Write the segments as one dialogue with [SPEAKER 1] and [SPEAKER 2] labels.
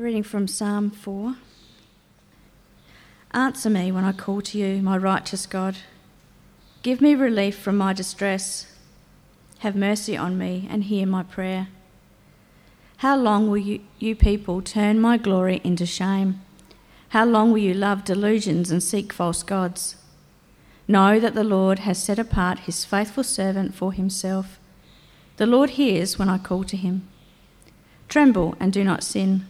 [SPEAKER 1] Reading from Psalm 4. Answer me when I call to you, my righteous God. Give me relief from my distress. Have mercy on me and hear my prayer. How long will you, you people turn my glory into shame? How long will you love delusions and seek false gods? Know that the Lord has set apart his faithful servant for himself. The Lord hears when I call to him. Tremble and do not sin.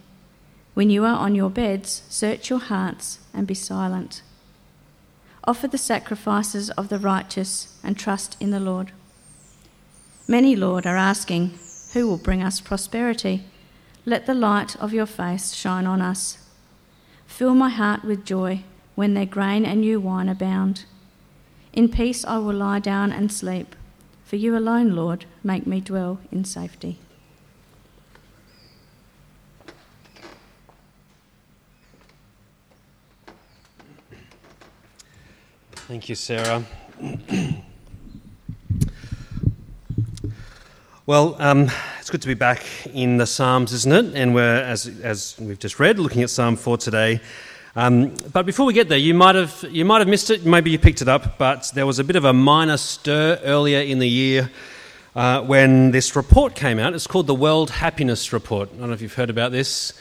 [SPEAKER 1] When you are on your beds, search your hearts and be silent. Offer the sacrifices of the righteous and trust in the Lord. Many, Lord, are asking, Who will bring us prosperity? Let the light of your face shine on us. Fill my heart with joy when their grain and new wine abound. In peace I will lie down and sleep, for you alone, Lord, make me dwell in safety.
[SPEAKER 2] Thank you, Sarah. well, um, it's good to be back in the Psalms, isn't it? And we're, as, as we've just read, looking at Psalm 4 today. Um, but before we get there, you might, have, you might have missed it, maybe you picked it up, but there was a bit of a minor stir earlier in the year uh, when this report came out. It's called the World Happiness Report. I don't know if you've heard about this.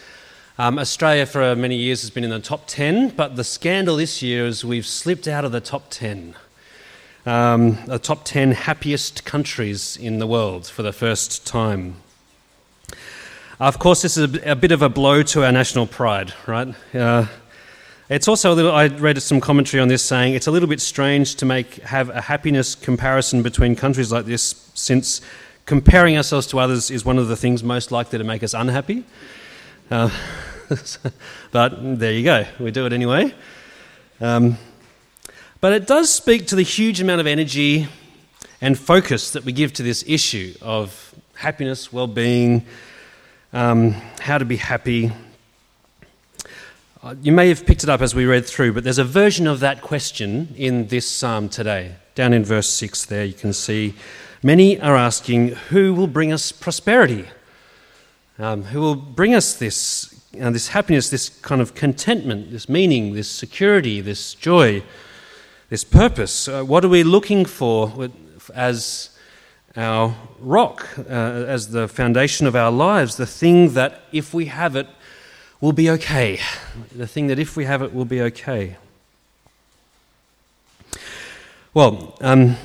[SPEAKER 2] Um, Australia, for many years, has been in the top 10, but the scandal this year is we've slipped out of the top 10. Um, the top 10 happiest countries in the world for the first time. Of course, this is a, bit of a blow to our national pride, right? Uh, it's also a little, I read some commentary on this saying it's a little bit strange to make, have a happiness comparison between countries like this, since comparing ourselves to others is one of the things most likely to make us unhappy. Uh, but there you go, we do it anyway. Um, but it does speak to the huge amount of energy and focus that we give to this issue of happiness, well being, um, how to be happy. Uh, you may have picked it up as we read through, but there's a version of that question in this psalm today. Down in verse 6 there, you can see many are asking, Who will bring us prosperity? Um, who will bring us this uh, this happiness, this kind of contentment, this meaning, this security, this joy, this purpose. Uh, what are we looking for as our rock, uh, as the foundation of our lives? The thing that, if we have it, will be okay. The thing that, if we have it, will be okay. Well, um,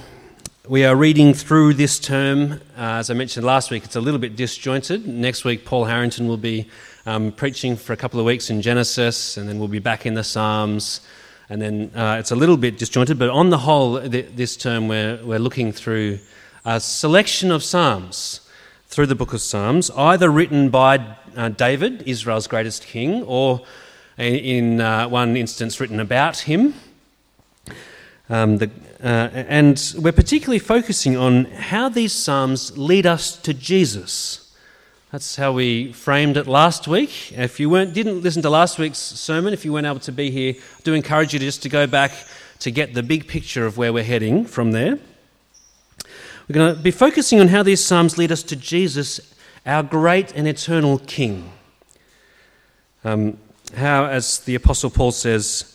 [SPEAKER 2] we are reading through this term. Uh, as I mentioned last week, it's a little bit disjointed. Next week, Paul Harrington will be um, preaching for a couple of weeks in Genesis, and then we'll be back in the Psalms. And then uh, it's a little bit disjointed, but on the whole, th- this term we're, we're looking through a selection of Psalms through the book of Psalms, either written by uh, David, Israel's greatest king, or in uh, one instance written about him. Um, the, uh, and we're particularly focusing on how these Psalms lead us to Jesus. That's how we framed it last week. If you weren't, didn't listen to last week's sermon, if you weren't able to be here, I do encourage you to just to go back to get the big picture of where we're heading from there. We're going to be focusing on how these Psalms lead us to Jesus, our great and eternal King. Um, how, as the Apostle Paul says,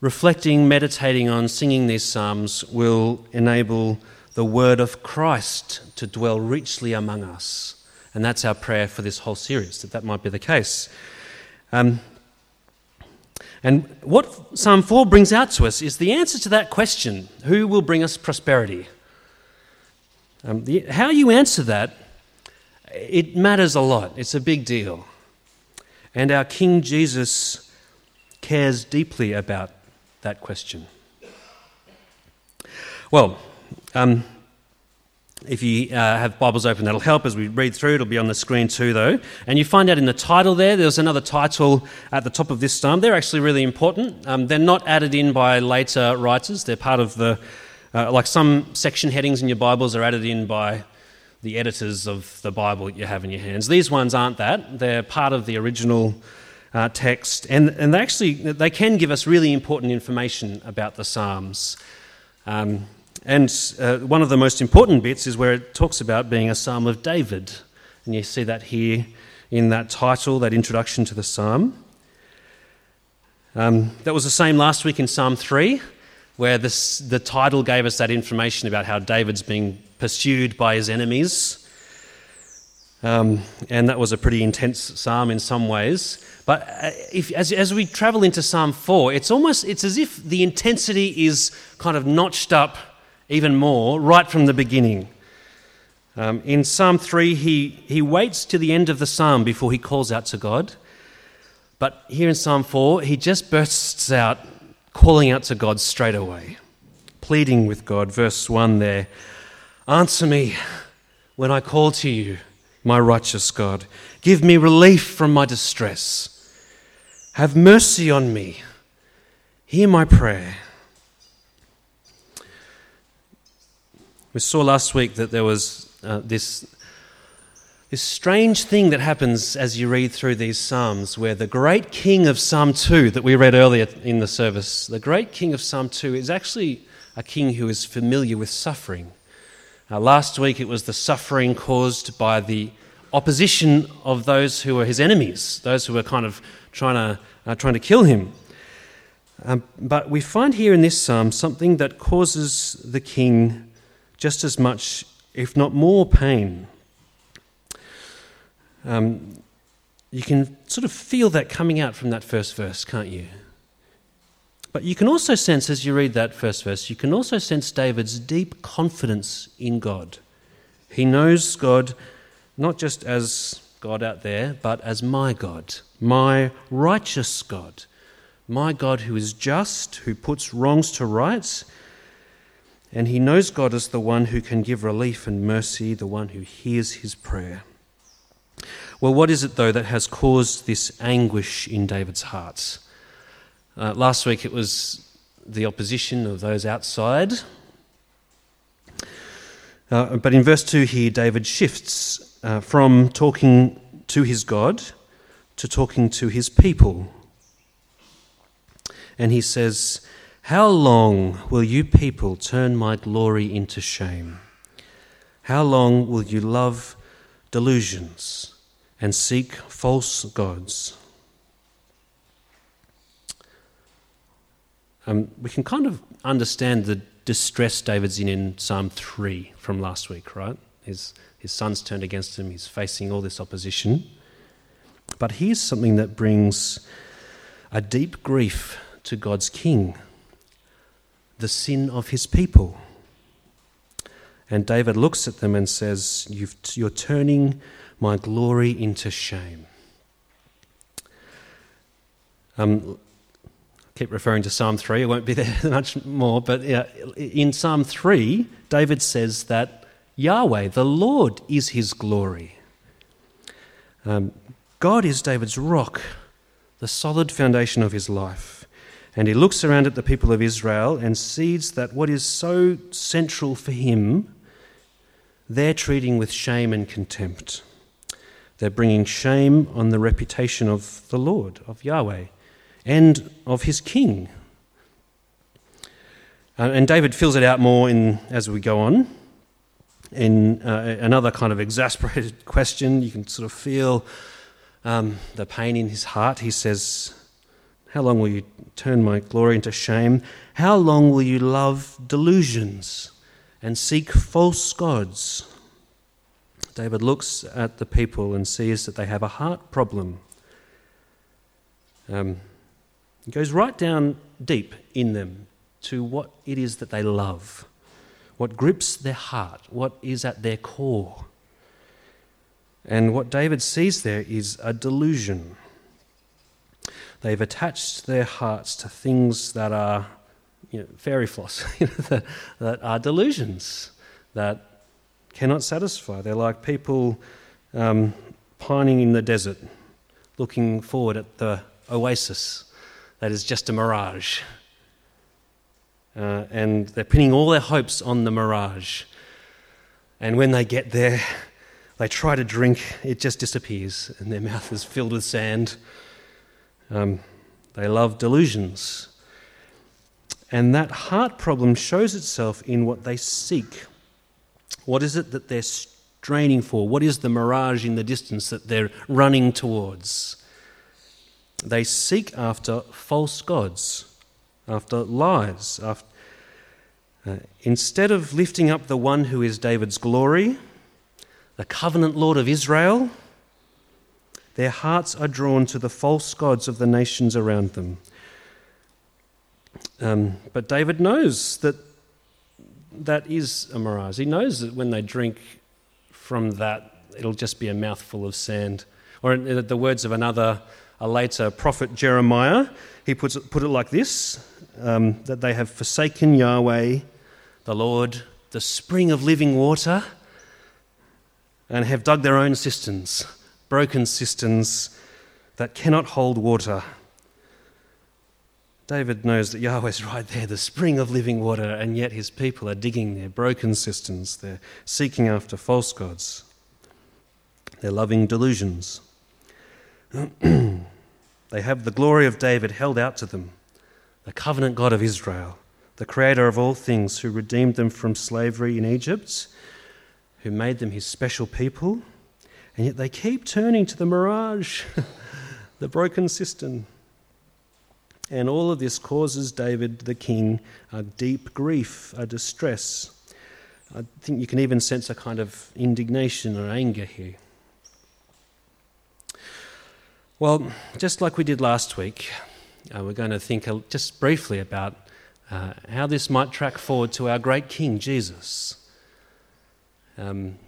[SPEAKER 2] reflecting, meditating on, singing these Psalms will enable the word of Christ to dwell richly among us and that's our prayer for this whole series, that that might be the case. Um, and what Psalm 4 brings out to us is the answer to that question who will bring us prosperity? Um, the, how you answer that, it matters a lot. It's a big deal. And our King Jesus cares deeply about that question. Well, um, if you uh, have Bibles open, that'll help as we read through. It'll be on the screen too, though. And you find out in the title there, there's another title at the top of this psalm. They're actually really important. Um, they're not added in by later writers, they're part of the, uh, like some section headings in your Bibles are added in by the editors of the Bible that you have in your hands. These ones aren't that, they're part of the original. Uh, text, and, and they actually they can give us really important information about the Psalms. Um, and uh, one of the most important bits is where it talks about being a psalm of David. And you see that here in that title, that introduction to the psalm. Um, that was the same last week in Psalm 3, where this, the title gave us that information about how David's being pursued by his enemies. Um, and that was a pretty intense psalm in some ways. But uh, if, as, as we travel into Psalm 4, it's almost it's as if the intensity is kind of notched up even more right from the beginning. Um, in Psalm 3, he, he waits to the end of the psalm before he calls out to God. But here in Psalm 4, he just bursts out calling out to God straight away, pleading with God. Verse 1 there Answer me when I call to you, my righteous God. Give me relief from my distress. Have mercy on me. Hear my prayer. We saw last week that there was uh, this, this strange thing that happens as you read through these Psalms, where the great king of Psalm 2 that we read earlier in the service, the great king of Psalm 2 is actually a king who is familiar with suffering. Uh, last week it was the suffering caused by the opposition of those who were his enemies, those who were kind of trying to, uh, trying to kill him. Um, but we find here in this psalm something that causes the king just as much, if not more, pain. Um, you can sort of feel that coming out from that first verse, can't you? But you can also sense, as you read that first verse, you can also sense David's deep confidence in God. He knows God not just as God out there, but as my God, my righteous God, my God who is just, who puts wrongs to rights. And he knows God as the one who can give relief and mercy, the one who hears his prayer. Well, what is it, though, that has caused this anguish in David's heart? Uh, last week it was the opposition of those outside. Uh, but in verse 2 here, David shifts uh, from talking to his God to talking to his people. And he says, How long will you people turn my glory into shame? How long will you love delusions and seek false gods? Um, we can kind of understand the distress David's in in Psalm 3 from last week, right? His his son's turned against him, he's facing all this opposition. But here's something that brings a deep grief to God's king the sin of his people. And David looks at them and says, You're turning my glory into shame. Um, keep referring to Psalm 3, I won't be there much more, but in Psalm 3, David says that Yahweh, the Lord, is his glory. Um, God is David's rock, the solid foundation of his life. And he looks around at the people of Israel and sees that what is so central for him, they're treating with shame and contempt. They're bringing shame on the reputation of the Lord, of Yahweh, and of his king. Uh, and David fills it out more in, as we go on in uh, another kind of exasperated question. You can sort of feel um, the pain in his heart. He says, How long will you turn my glory into shame? How long will you love delusions and seek false gods? David looks at the people and sees that they have a heart problem. Um, he goes right down deep in them to what it is that they love what grips their heart, what is at their core. And what David sees there is a delusion. They've attached their hearts to things that are you know, fairy floss, that, are delusions, that cannot satisfy. They're like people um, pining in the desert, looking forward at the oasis that is just a mirage. Uh, and they're pinning all their hopes on the mirage. And when they get there, they try to drink, it just disappears, and their mouth is filled with sand. Um, they love delusions. And that heart problem shows itself in what they seek. What is it that they're straining for? What is the mirage in the distance that they're running towards? They seek after false gods, after lies, after, uh, instead of lifting up the one who is David's glory, the covenant Lord of Israel, their hearts are drawn to the false gods of the nations around them. Um, but David knows that that is a mirage. He knows that when they drink from that, it'll just be a mouthful of sand. Or the words of another, a later prophet, Jeremiah, he puts it, put it like this um, that they have forsaken Yahweh, the Lord, the spring of living water, and have dug their own cisterns, broken cisterns that cannot hold water. David knows that Yahweh's right there, the spring of living water, and yet his people are digging their broken cisterns. They're seeking after false gods. They're loving delusions. they have the glory of David held out to them, the covenant God of Israel, the creator of all things, who redeemed them from slavery in Egypt, who made them his special people, and yet they keep turning to the mirage, the broken cistern. And all of this causes David the king a deep grief, a distress. I think you can even sense a kind of indignation or anger here. Well, just like we did last week, uh, we're going to think just briefly about uh, how this might track forward to our great King, Jesus. Um,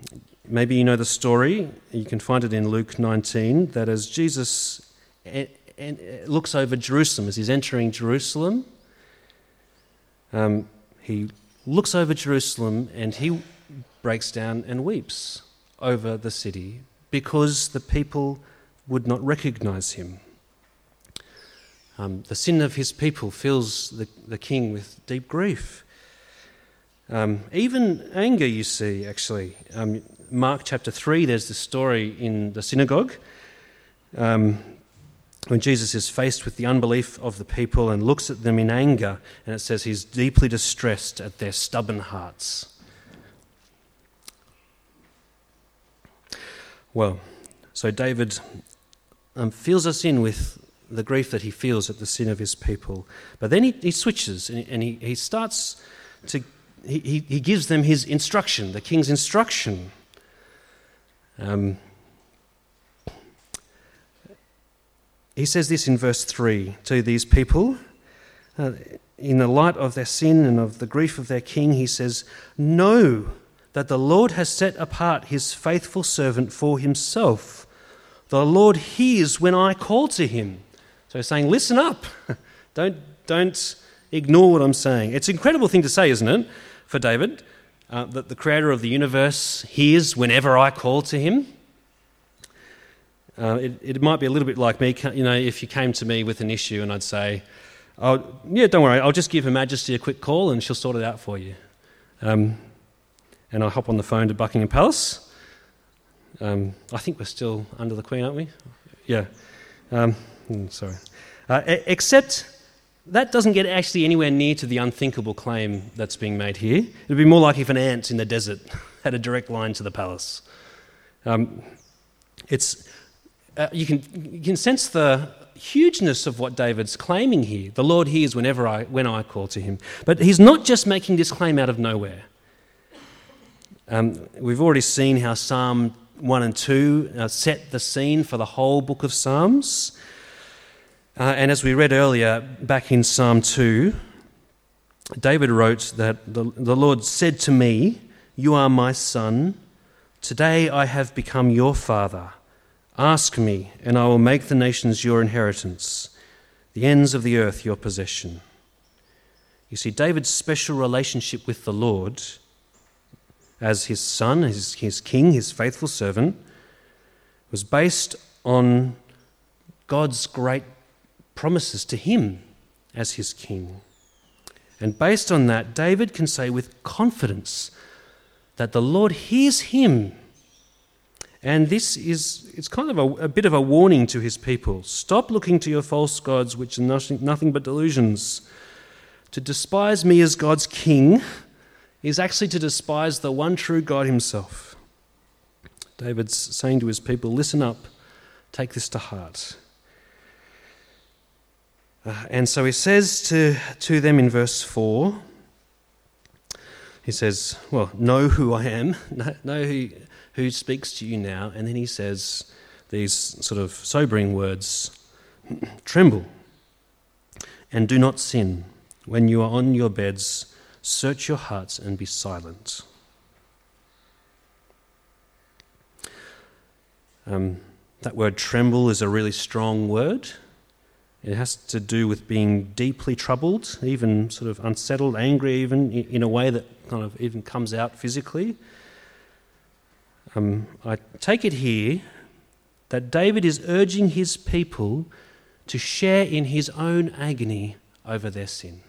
[SPEAKER 2] maybe you know the story, you can find it in Luke 19, that as Jesus and uh, looks over Jerusalem as he's entering Jerusalem. Um, he looks over Jerusalem and he breaks down and weeps over the city because the people would not recognize him. Um, the sin of his people fills the, the king with deep grief. Um, even anger, you see, actually. Um, Mark chapter 3, there's the story in the synagogue. Um, when Jesus is faced with the unbelief of the people and looks at them in anger, and it says he's deeply distressed at their stubborn hearts. Well, so David um, fills us in with the grief that he feels at the sin of his people. But then he, he switches and, and he, he starts to, he, he gives them his instruction, the king's instruction. Um, he says this in verse 3 to these people. Uh, in the light of their sin and of the grief of their king, he says, Know that the Lord has set apart his faithful servant for himself. The Lord hears when I call to him. So he's saying, Listen up. don't, don't ignore what I'm saying. It's an incredible thing to say, isn't it, for David, uh, that the creator of the universe hears whenever I call to him. Uh, it, it, might be a little bit like me, you know, if you came to me with an issue and I'd say, oh, yeah, don't worry, I'll just give Her Majesty a quick call and she'll sort it out for you. Um, and I'll hop on the phone to Buckingham Palace. Um, I think we're still under the Queen, aren't we? Yeah. Um, hmm, sorry. Uh, except that doesn't get actually anywhere near to the unthinkable claim that's being made here. It would be more like if an ant in the desert had a direct line to the palace. Um, it's uh, you, can, you can sense the hugeness of what David's claiming here. The Lord hears whenever I, when I call to him. But he's not just making this claim out of nowhere. Um, we've already seen how Psalm 1 and 2 uh, set the scene for the whole book of Psalms. Uh, and as we read earlier, back in Psalm 2, David wrote that the, the Lord said to me, You are my son. Today I have become your father. Ask me, and I will make the nations your inheritance, the ends of the earth your possession. You see, David's special relationship with the Lord as his son, his, his king, his faithful servant, was based on God's great promises to him as his king. And based on that, David can say with confidence that the Lord hears him and this is it's kind of a, a, bit of a warning to his people. Stop looking to your false gods, which are nothing, nothing but delusions. To despise me as God's king is actually to despise the one true God himself. David's saying to his people, Listen up, take this to heart. Uh, and so he says to, to them in verse 4, he says, Well, know who I am, know who, who speaks to you now. And then he says these sort of sobering words Tremble and do not sin. When you are on your beds, search your hearts and be silent. Um, that word tremble is a really strong word. It has to do with being deeply troubled, even sort of unsettled, angry, even in a way that kind of even comes out physically. Um, I take it here that David is urging his people to share in his own agony over their sin,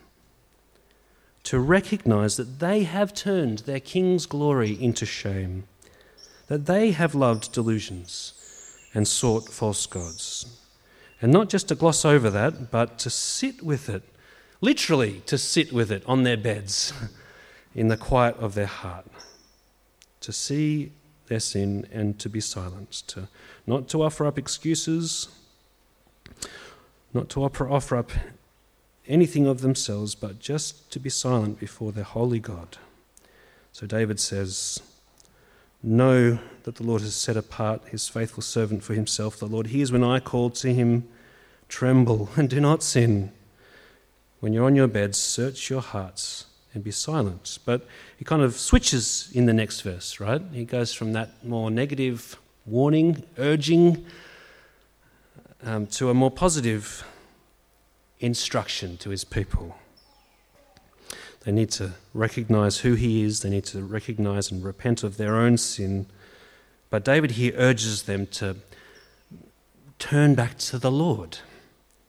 [SPEAKER 2] to recognize that they have turned their king's glory into shame, that they have loved delusions and sought false gods. And not just to gloss over that, but to sit with it, literally to sit with it on their beds in the quiet of their heart, to see their sin and to be silent, to not to offer up excuses, not to offer, offer up anything of themselves, but just to be silent before their holy God. So David says, Know that the Lord has set apart his faithful servant for himself. The Lord hears when I call to him. Tremble and do not sin. When you're on your beds, search your hearts and be silent. But he kind of switches in the next verse, right? He goes from that more negative warning, urging, um, to a more positive instruction to his people. They need to recognize who he is, they need to recognize and repent of their own sin. But David here urges them to turn back to the Lord,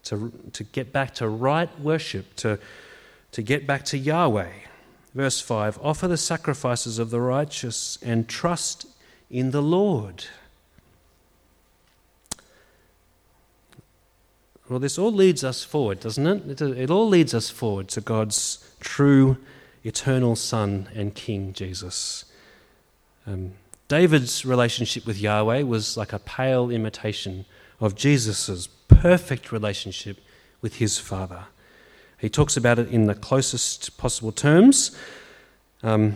[SPEAKER 2] to, to get back to right worship, to, to get back to Yahweh. Verse 5 Offer the sacrifices of the righteous and trust in the Lord. Well, this all leads us forward, doesn't it? It all leads us forward to God's true, eternal Son and King, Jesus. Um, David's relationship with Yahweh was like a pale imitation of Jesus' perfect relationship with his Father. He talks about it in the closest possible terms. Um,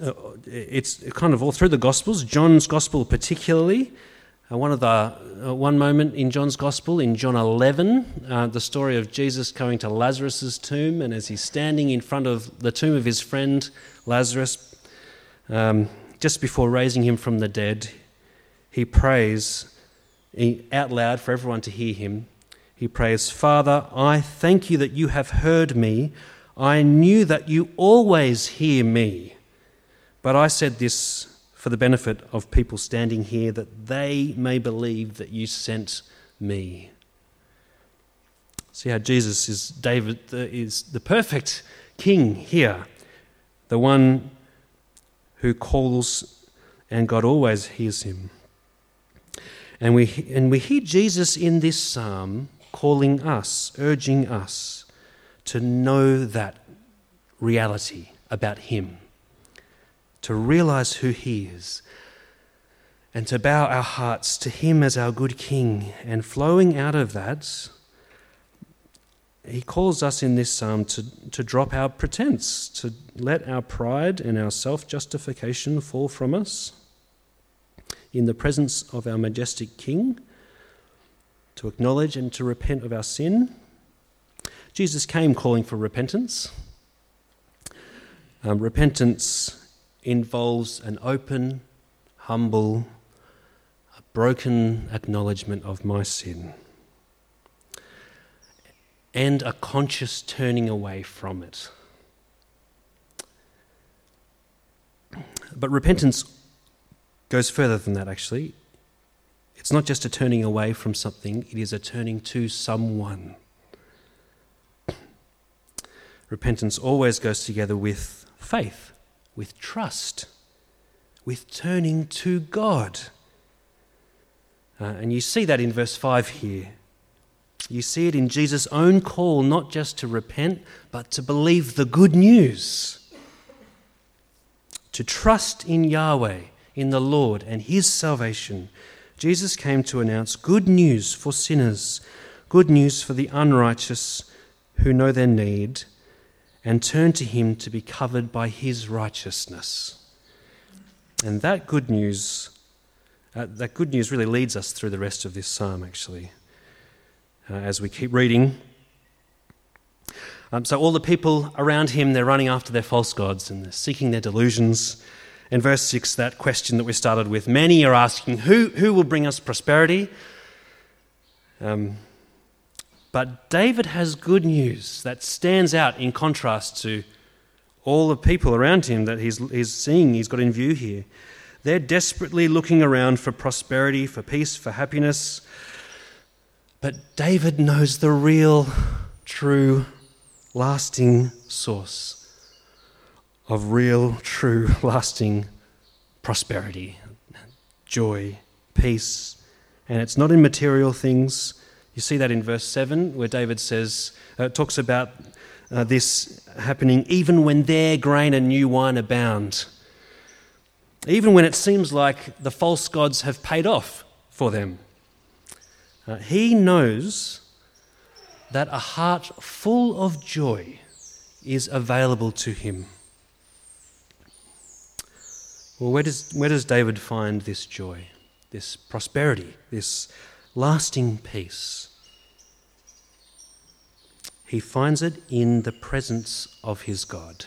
[SPEAKER 2] uh, it's kind of all through the Gospels, John's Gospel particularly. Uh, one of the uh, one moment in John's Gospel, in John 11, uh, the story of Jesus coming to Lazarus's tomb, and as he's standing in front of the tomb of his friend Lazarus, um, just before raising him from the dead, he prays out loud for everyone to hear him. He prays, Father, I thank you that you have heard me. I knew that you always hear me. But I said this for the benefit of people standing here, that they may believe that you sent me. See how Jesus is David is the perfect king here, the one who calls and God always hears him. And we, and we hear Jesus in this psalm calling us, urging us to know that reality about him to realize who He is, and to bow our hearts to Him as our good King. And flowing out of that, He calls us in this psalm to, to drop our pretense, to let our pride and our self justification fall from us in the presence of our majestic King, to acknowledge and to repent of our sin. Jesus came calling for repentance. Um, repentance involves an open, humble, broken acknowledgement of my sin and a conscious turning away from it. But repentance goes further than that, actually. It's not just a turning away from something, it is a turning to someone. Repentance always goes together with faith with trust, with turning to God. Uh, and you see that in verse 5 here. You see it in Jesus' own call, not just to repent, but to believe the good news. To trust in Yahweh, in the Lord and his salvation. Jesus came to announce good news for sinners, good news for the unrighteous who know their need and turn to him to be covered by his righteousness. And that good news, uh, that good news really leads us through the rest of this psalm, actually, uh, as we keep reading. Um, so all the people around him, they're running after their false gods and they're seeking their delusions. In verse 6, that question that we started with, many are asking, Who, who will bring us prosperity? Um, but David has good news that stands out in contrast to all the people around him that he's, he's seeing, he's got in view here. They're desperately looking around for prosperity, for peace, for happiness. But David knows the real, true, lasting source of real, true, lasting prosperity, joy, peace. And it's not in material things. You see that in verse 7, where David says, uh, talks about uh, this happening even when their grain and new wine abound. Even when it seems like the false gods have paid off for them. Uh, he knows that a heart full of joy is available to him. Well, where does, where does David find this joy, this prosperity, this lasting peace? He finds it in the presence of his God.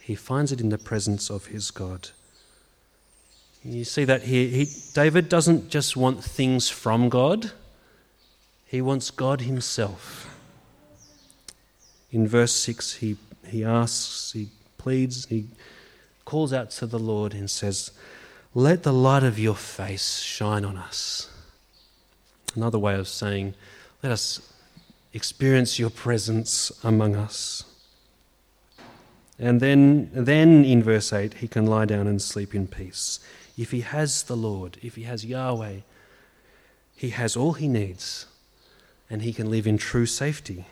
[SPEAKER 2] He finds it in the presence of his God. You see that here. He, David doesn't just want things from God, he wants God himself. In verse 6, he, he asks, he pleads, he calls out to the Lord and says, Let the light of your face shine on us. Another way of saying, Let us experience your presence among us. And then, then in verse 8, he can lie down and sleep in peace. If he has the Lord, if he has Yahweh, he has all he needs and he can live in true safety.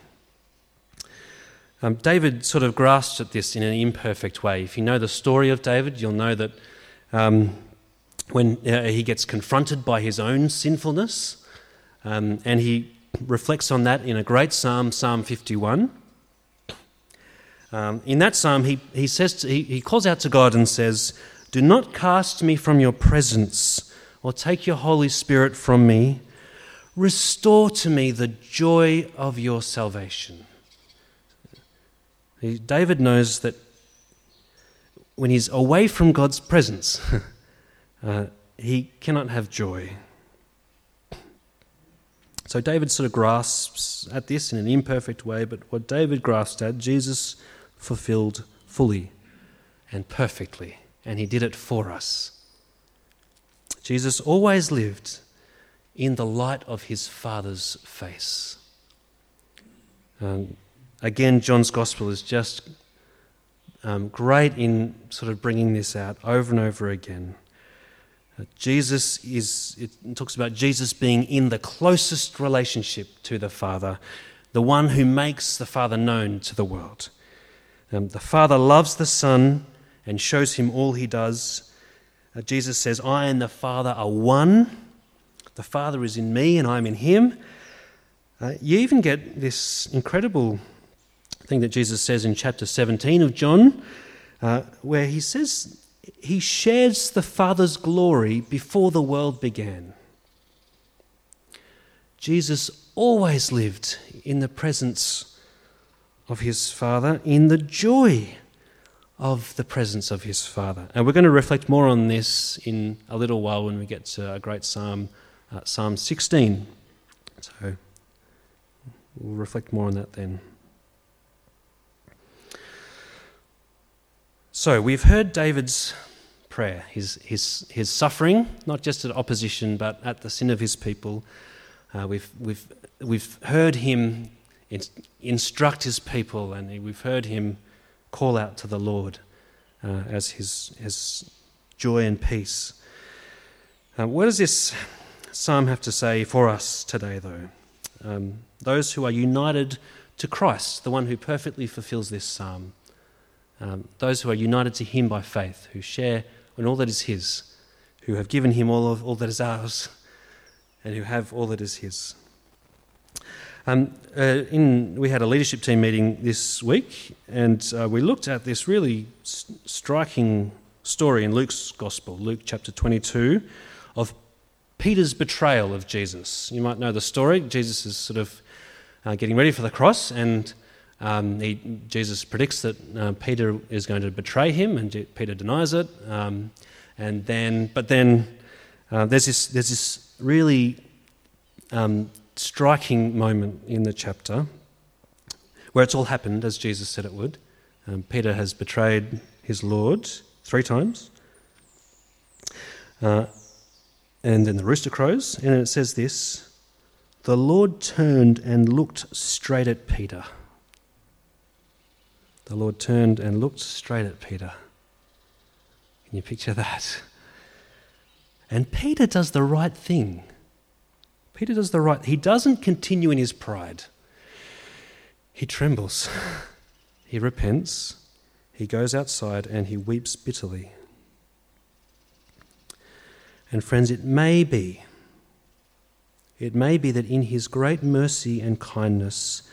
[SPEAKER 2] Um, David sort of grasped at this in an imperfect way. If you know the story of David, you'll know that um, when uh, he gets confronted by his own sinfulness, um, and he reflects on that in a great psalm, Psalm 51. Um, in that psalm, he, he, says to, he, he calls out to God and says, Do not cast me from your presence or take your Holy Spirit from me. Restore to me the joy of your salvation. David knows that when he's away from God's presence, uh, he cannot have joy. So David sort of grasps at this in an imperfect way, but what David grasped at, Jesus fulfilled fully and perfectly, and he did it for us. Jesus always lived in the light of his Father's face. Um, Again, John's Gospel is just um, great in sort of bringing this out over and over again. Jesus is, it talks about Jesus being in the closest relationship to the Father, the one who makes the Father known to the world. Um, the Father loves the Son and shows him all he does. Uh, Jesus says, I and the Father are one. The Father is in me and I'm in him. Uh, you even get this incredible thing that Jesus says in chapter 17 of John, uh, where he says he shares the Father's glory before the world began. Jesus always lived in the presence of his Father, in the joy of the presence of his Father. And we're going to reflect more on this in a little while when we get to a great psalm, uh, Psalm 16. So we'll reflect more on that then. So we've heard David's prayer, his, his, his suffering, not just at opposition, but at the sin of his people. Uh, we've, we've, we've heard him instruct his people, and we've heard him call out to the Lord uh, as his, his joy and peace. Uh, what does this psalm have to say for us today, though? Um, those who are united to Christ, the one who perfectly fulfills this psalm um, those who are united to Him by faith, who share in all that is his, who have given him all, of, all that is ours, and who have all that is his. Um, uh, in, we had a leadership team meeting this week, and uh, we looked at this really s- striking story in Luke's Gospel, Luke chapter 22, of Peter's betrayal of Jesus. You might know the story. Jesus is sort of uh, getting ready for the cross, and um, he, Jesus predicts that uh, Peter is going to betray him, and Peter denies it. Um, and then, but then uh, there's this there's this really um, striking moment in the chapter where it's all happened as Jesus said it would. Um, Peter has betrayed his Lord three times. Uh, and then the rooster crows, and it says this The Lord turned and looked straight at Peter. The Lord turned and looked straight at Peter. Can you picture that? And Peter does the right thing. Peter does the right. He doesn't continue in his pride. He trembles. He repents. He goes outside and he weeps bitterly. And friends, it may be, it may be that in his great mercy and kindness,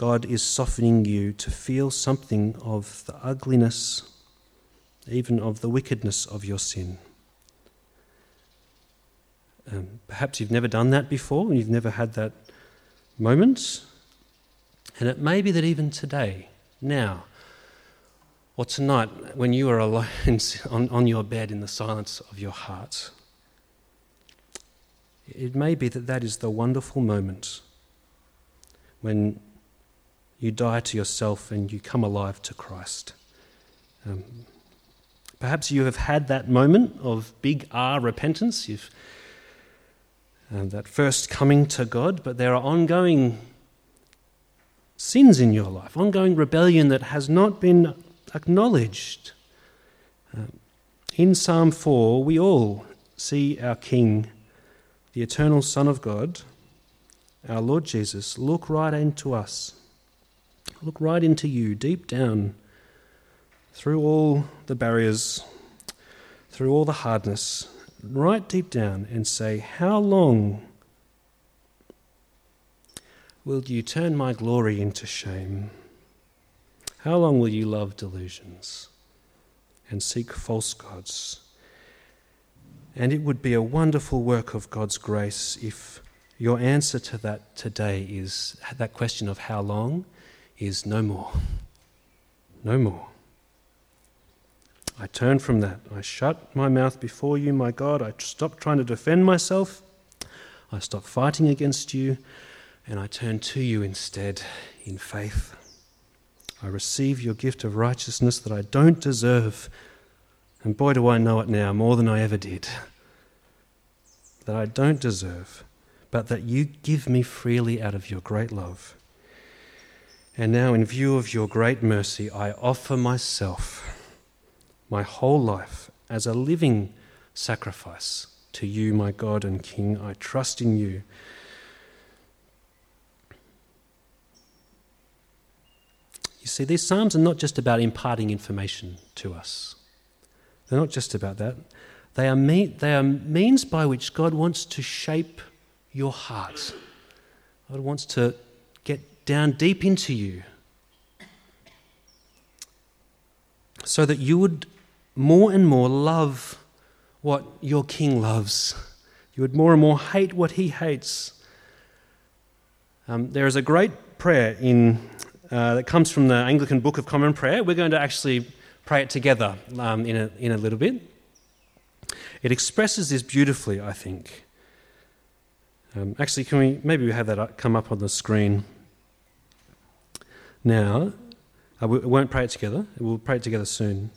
[SPEAKER 2] God is softening you to feel something of the ugliness, even of the wickedness of your sin. Um, perhaps you've never done that before and you've never had that moment. And it may be that even today, now, or tonight, when you are alone on, on your bed in the silence of your heart, it may be that that is the wonderful moment when you die to yourself and you come alive to Christ. Um, perhaps you have had that moment of big R repentance. You've and that first coming to God, but there are ongoing sins in your life, ongoing rebellion that has not been acknowledged. Uh, in Psalm 4, we all see our King, the eternal Son of God, our Lord Jesus, look right into us, look right into you, deep down, through all the barriers, through all the hardness, right deep down and say, How long will you turn my glory into shame? How long will you love delusions and seek false gods? And it would be a wonderful work of God's grace if your answer to that today is that question of how long is no more. No more. I turn from that. I shut my mouth before you, my God. I stop trying to defend myself. I stop fighting against you, and I turn to you instead in faith. I receive your gift of righteousness that I don't deserve. And boy, do I know it now more than I ever did. That I don't deserve, but that you give me freely out of your great love. And now, in view of your great mercy, I offer myself my whole life as a living sacrifice to you, my God and King. I trust in you. You see, these Psalms are not just about imparting information to us, they're not just about that. They are, they are means by which God wants to shape your heart. God wants to down deep into you so that you would more and more love what your king loves. You would more and more hate what he hates. Um, there is a great prayer in, uh, that comes from the Anglican Book of Common Prayer. We're going to actually pray it together um, in, a, in a little bit. It expresses this beautifully, I think. Um, actually, can we maybe we have that come up on the screen now? Uh, we won't pray it together. We'll pray it together soon.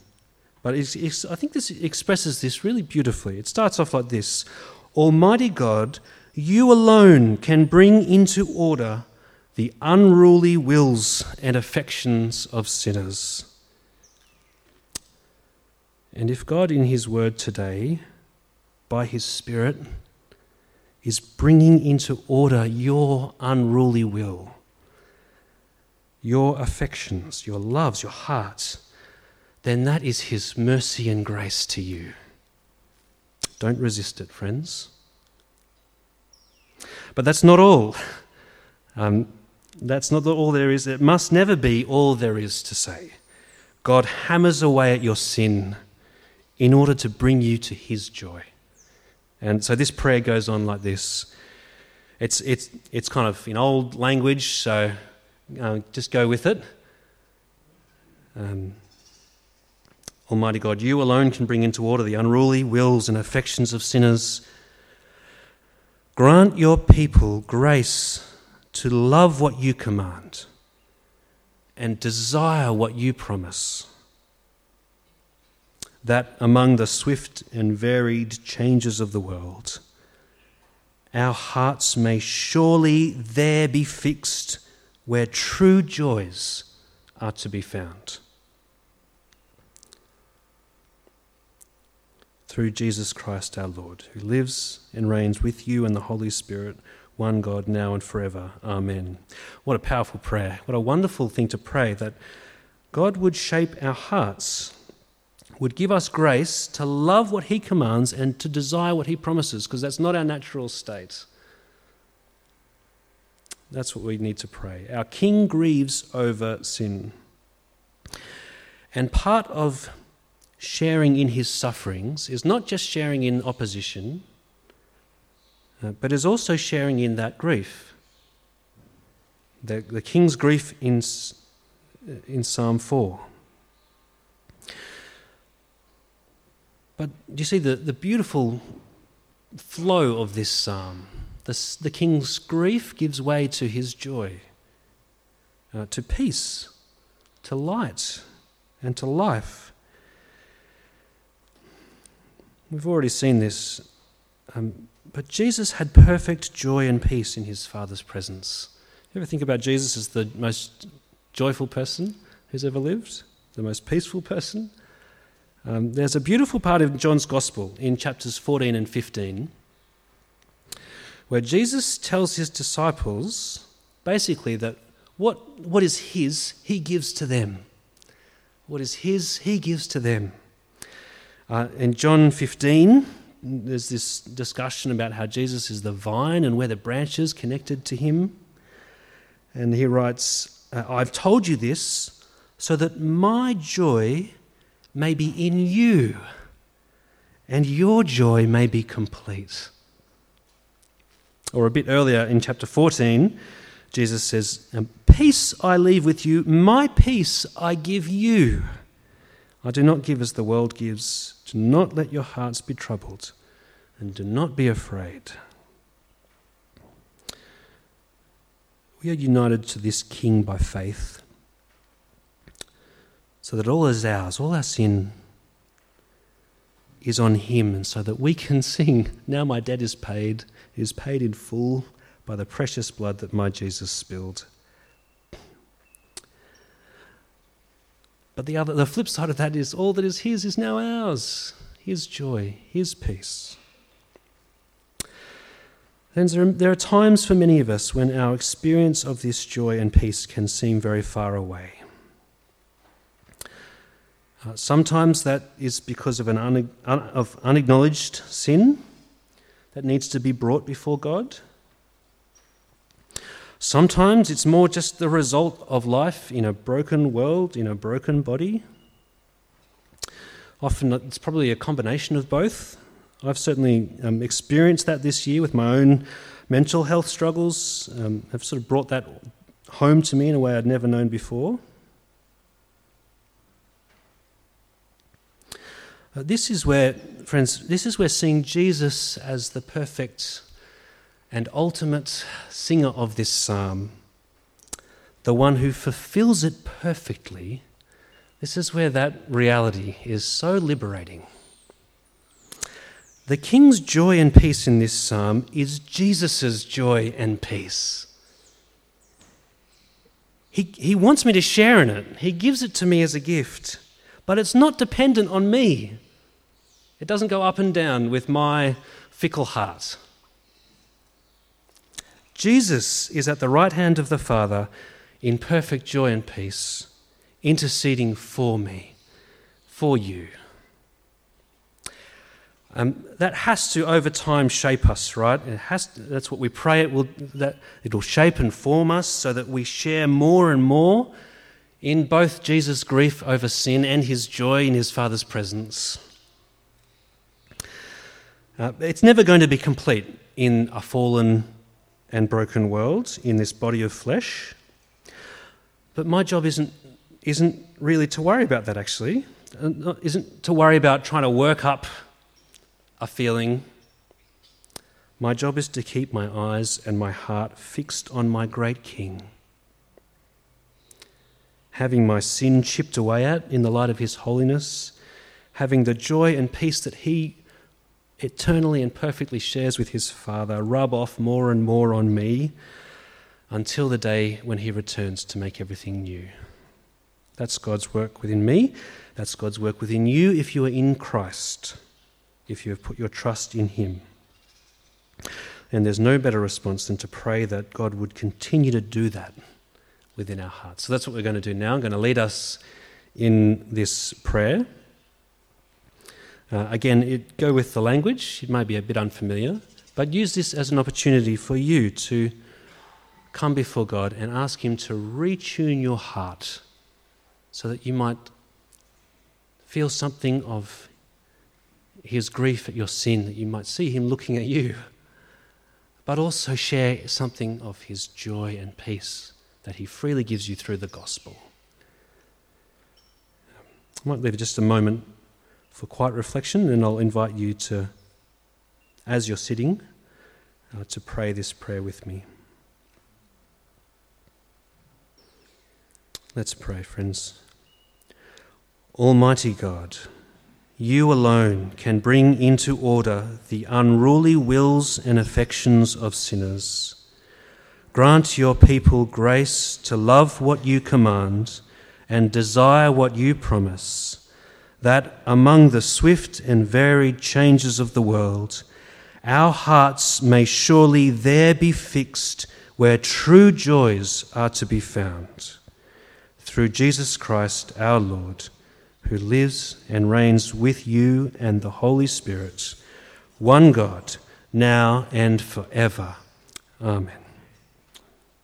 [SPEAKER 2] But it's, it's, I think this expresses this really beautifully. It starts off like this Almighty God, you alone can bring into order the unruly wills and affections of sinners. And if God, in His word today, by His Spirit, is bringing into order your unruly will, your affections, your loves, your hearts, then that is His mercy and grace to you. Don't resist it, friends. But that's not all. Um, that's not all there is. It must never be all there is to say. God hammers away at your sin in order to bring you to his joy. And so this prayer goes on like this. It's, it's, it's kind of in old language, so uh, just go with it. Um, Almighty God, you alone can bring into order the unruly wills and affections of sinners. Grant your people grace to love what you command and desire what you promise. That among the swift and varied changes of the world, our hearts may surely there be fixed where true joys are to be found. through Jesus Christ our Lord, who lives and reigns with you and the Holy Spirit, one God, now and forever. Amen. What a powerful prayer. What a wonderful thing to pray that God would shape our hearts, would give us grace to love what He commands and to desire what He promises, because that's not our natural state. That's what we need to pray. Our King grieves over sin. And part of sharing in his sufferings is not just sharing in opposition, uh, but is also sharing in that grief. The, the king's grief in, in Psalm 4. But do you see the, the beautiful flow of this psalm? The, the king's grief gives way to his joy, uh, to peace, to light, and to life. We've already seen this. Um, but Jesus had perfect joy and peace in his Father's presence. You ever think about Jesus as the most joyful person who's ever lived? The most peaceful person? Um, there's a beautiful part of John's Gospel in chapters 14 and 15 where Jesus tells his disciples basically that what, what is his, he gives to them. What is his, he gives to them. Uh, in John 15, there's this discussion about how Jesus is the vine and we're the branches connected to him. And he writes, uh, I've told you this so that my joy may be in you and your joy may be complete. Or a bit earlier in chapter 14, Jesus says, um, Peace I leave with you, my peace I give you. I do not give as the world gives. Do not let your hearts be troubled, and do not be afraid. We are united to this King by faith, so that all is ours, all our sin is on Him, and so that we can sing, Now my debt is paid, is paid in full by the precious blood that my Jesus spilled. But the, other, the flip side of that is all that is His is now ours. His joy, His peace. Then there are times for many of us when our experience of this joy and peace can seem very far away. Uh, sometimes that is because of an un- of unacknowledged sin that needs to be brought before God. Sometimes it's more just the result of life in a broken world, in a broken body. Often it's probably a combination of both. I've certainly um, experienced that this year with my own mental health struggles. Um, have sort of brought that home to me in a way I'd never known before. This is where, friends, this is where seeing Jesus as the perfect and ultimate singer of this psalm, the one who fulfills it perfectly, this is where that reality is so liberating. The king's joy and peace in this psalm is Jesus' joy and peace. He, he wants me to share in it, he gives it to me as a gift, but it's not dependent on me. It doesn't go up and down with my fickle heart. Jesus is at the right hand of the Father in perfect joy and peace, interceding for me, for you. Um, that has to, over time, shape us, right? It has to, that's what we pray it will, that it will shape and form us so that we share more and more in both Jesus' grief over sin and his joy in his Father's presence. Uh, it's never going to be complete in a fallen and broken world, in this body of flesh. But my job isn't, isn't really to worry about that, actually. Uh, isn't to worry about trying to work up a feeling. My job is to keep my eyes and my heart fixed on my great King having my sin chipped away at in the light of His holiness, having the joy and peace that He eternally and perfectly shares with His Father rub off more and more on me until the day when He returns to make everything new. That's God's work within me. That's God's work within you if you are in Christ, if you have put your trust in Him. And there's no better response than to pray that God would continue to do that within our hearts. So that's what we're going to do now. I'm going to lead us in this prayer. Uh, again, it, go with the language. It may be a bit unfamiliar, but use this as an opportunity for you to come before God and ask Him to retune your heart so that you might feel something of His grief at your sin, that you might see Him looking at you, but also share something of His joy and peace that He freely gives you through the gospel. I might leave just a moment for quiet reflection, and I'll invite you to, as you're sitting, uh, to pray this prayer with me. Let's pray, friends. Almighty God, you alone can bring into order the unruly wills and affections of sinners. Grant your people grace to love what you command and desire what you promise, that among the swift and varied changes of the world, our hearts may surely there be fixed where true joys are to be found. Through Jesus Christ our Lord, who lives and reigns with you and the Holy Spirit, one God, now and forever. Amen.